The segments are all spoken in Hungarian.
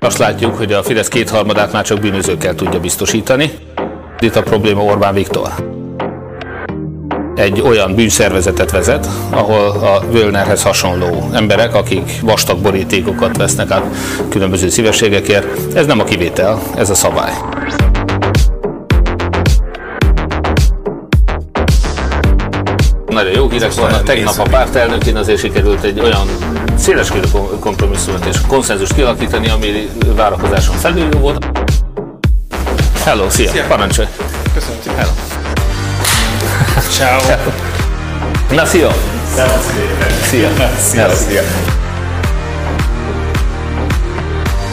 Azt látjuk, hogy a Fidesz kétharmadát már csak bűnözőkkel tudja biztosítani. Itt a probléma Orbán Viktor. Egy olyan bűnszervezetet vezet, ahol a Völnerhez hasonló emberek, akik vastag borítékokat vesznek át különböző szívességekért. Ez nem a kivétel, ez a szabály. Nagyon jó hírek vannak. Tegnap a pártelnökén azért sikerült egy olyan széleskörű kompromisszumot és konszenzus kialakítani, ami várakozáson felül volt. Hello, szia, szia. parancsolj! Köszönöm szépen! Hello! Ciao! Na, szia! Szia! Szia! Szia!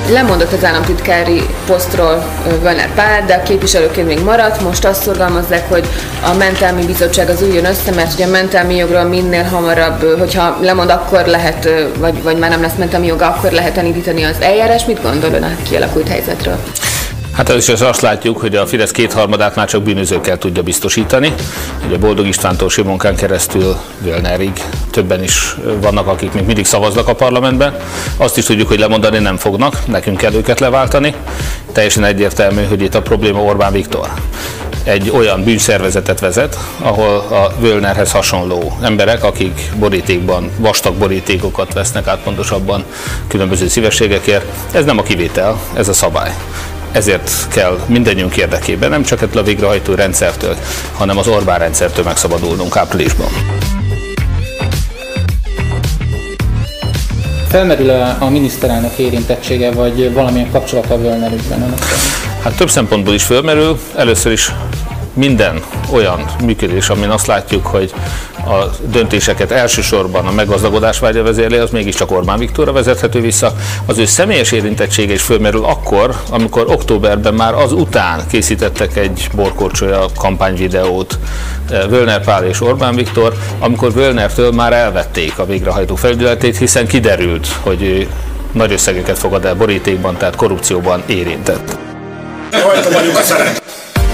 Lemondott az államtitkári posztról Völner Pál, de a képviselőként még maradt. Most azt szorgalmazzák, hogy a mentelmi bizottság az üljön össze, mert ugye a mentelmi jogról minél hamarabb, hogyha lemond, akkor lehet, vagy, vagy már nem lesz mentelmi joga, akkor lehet elindítani az eljárás. Mit gondol ön a kialakult helyzetről? Hát először is azt látjuk, hogy a Fidesz kétharmadát már csak bűnözőkkel tudja biztosítani. Ugye Boldog Istvántól Simonkán keresztül Völnerig többen is vannak, akik még mindig szavaznak a parlamentben. Azt is tudjuk, hogy lemondani nem fognak, nekünk kell őket leváltani. Teljesen egyértelmű, hogy itt a probléma Orbán Viktor egy olyan bűnszervezetet vezet, ahol a Völnerhez hasonló emberek, akik borítékban, vastag borítékokat vesznek át pontosabban különböző szívességekért. Ez nem a kivétel, ez a szabály ezért kell mindannyiunk érdekében nem csak ettől a végrehajtó rendszertől, hanem az Orbán rendszertől megszabadulnunk áprilisban. Felmerül a, a miniszterelnök érintettsége, vagy valamilyen kapcsolata a Völner ügyben? Hát több szempontból is felmerül. Először is minden olyan működés, amin azt látjuk, hogy a döntéseket elsősorban a meggazdagodás vágya vezérli, az mégiscsak Orbán Viktorra vezethető vissza. Az ő személyes érintettsége is fölmerül akkor, amikor októberben már az után készítettek egy borkorcsolya kampányvideót Völner Pál és Orbán Viktor, amikor Völnertől már elvették a végrehajtó felügyeletét, hiszen kiderült, hogy ő nagy összegeket fogad el borítékban, tehát korrupcióban érintett. vagyunk a szeret.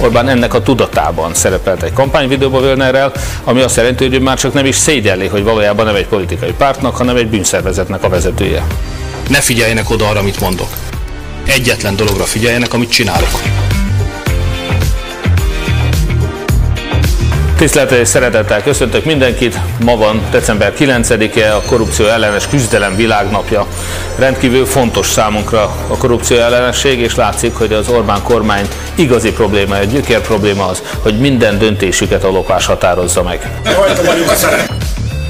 Orbán ennek a tudatában szerepelt egy kampányvideóba Völnerrel, ami azt jelenti, hogy ő már csak nem is szégyelli, hogy valójában nem egy politikai pártnak, hanem egy bűnszervezetnek a vezetője. Ne figyeljenek oda arra, amit mondok. Egyetlen dologra figyeljenek, amit csinálok. Tisztelettel és szeretettel köszöntök mindenkit. Ma van december 9-e, a korrupció ellenes küzdelem világnapja. Rendkívül fontos számunkra a korrupció ellenesség, és látszik, hogy az Orbán kormány igazi probléma, egy gyökér probléma az, hogy minden döntésüket a lopás határozza meg.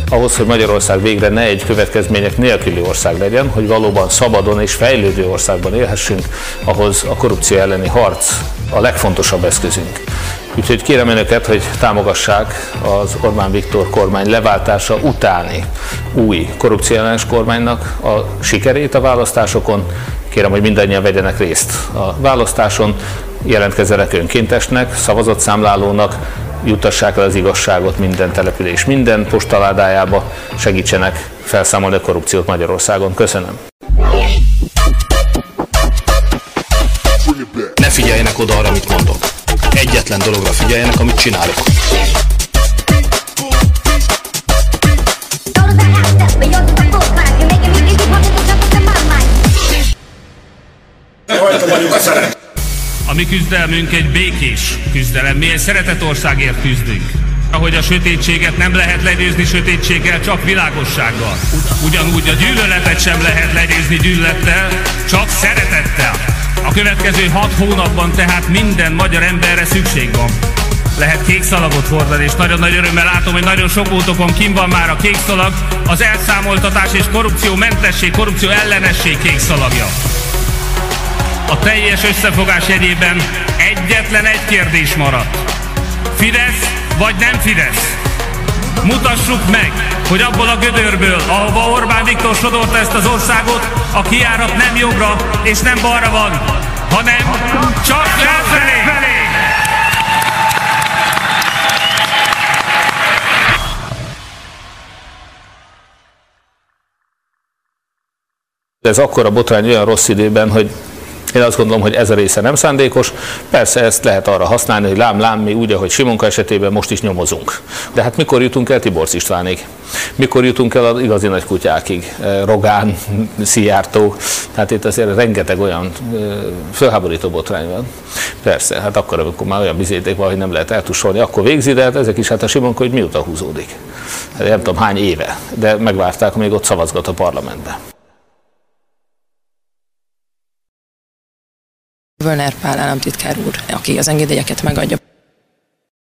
Ahhoz, hogy Magyarország végre ne egy következmények nélküli ország legyen, hogy valóban szabadon és fejlődő országban élhessünk, ahhoz a korrupció elleni harc a legfontosabb eszközünk. Úgyhogy kérem önöket, hogy támogassák az Orbán Viktor kormány leváltása utáni új korrupcióellenes kormánynak a sikerét a választásokon. Kérem, hogy mindannyian vegyenek részt a választáson, jelentkezzenek önkéntesnek, szavazatszámlálónak, jutassák el az igazságot minden település, minden postaládájába, segítsenek felszámolni a korrupciót Magyarországon. Köszönöm. Ne figyeljenek oda arra, amit mondok egyetlen dologra figyeljenek, amit csinálok. A mi küzdelmünk egy békés küzdelem. Mi egy szeretett országért küzdünk. Ahogy a sötétséget nem lehet legyőzni sötétséggel, csak világossággal. Ugyanúgy a gyűlöletet sem lehet legyőzni gyűlölettel, csak szeretettel. Következő hat hónapban tehát minden magyar emberre szükség van. Lehet kék szalagot hordani, és nagyon nagy örömmel látom, hogy nagyon sok útokon kim van már a kék szalag, az elszámoltatás és korrupció mentesség, korrupció ellenesség kék szalagja. A teljes összefogás jegyében egyetlen egy kérdés maradt. Fidesz vagy nem Fidesz? Mutassuk meg, hogy abból a gödörből, ahova Orbán Viktor sodorta ezt az országot, a kiárat nem jobbra és nem balra van, hanem csak felfelé. Ez akkor a botrány olyan rossz időben, hogy Én azt gondolom, hogy ez a része nem szándékos. Persze ezt lehet arra használni, hogy lám, lám, mi úgy, ahogy Simonka esetében most is nyomozunk. De hát mikor jutunk el Tiborcs Istvánig? Mikor jutunk el az igazi nagy kutyákig? Rogán, Szijjártó, tehát itt azért rengeteg olyan fölháborító botrány van. Persze, hát akkor, amikor már olyan bizéték van, hogy nem lehet eltusolni, akkor végzi, de hát ezek is hát a Simonka, hogy mióta húzódik. Nem tudom hány éve, de megvárták, még ott szavazgat a parlamentbe. Völner Pál államtitkár úr, aki az engedélyeket megadja.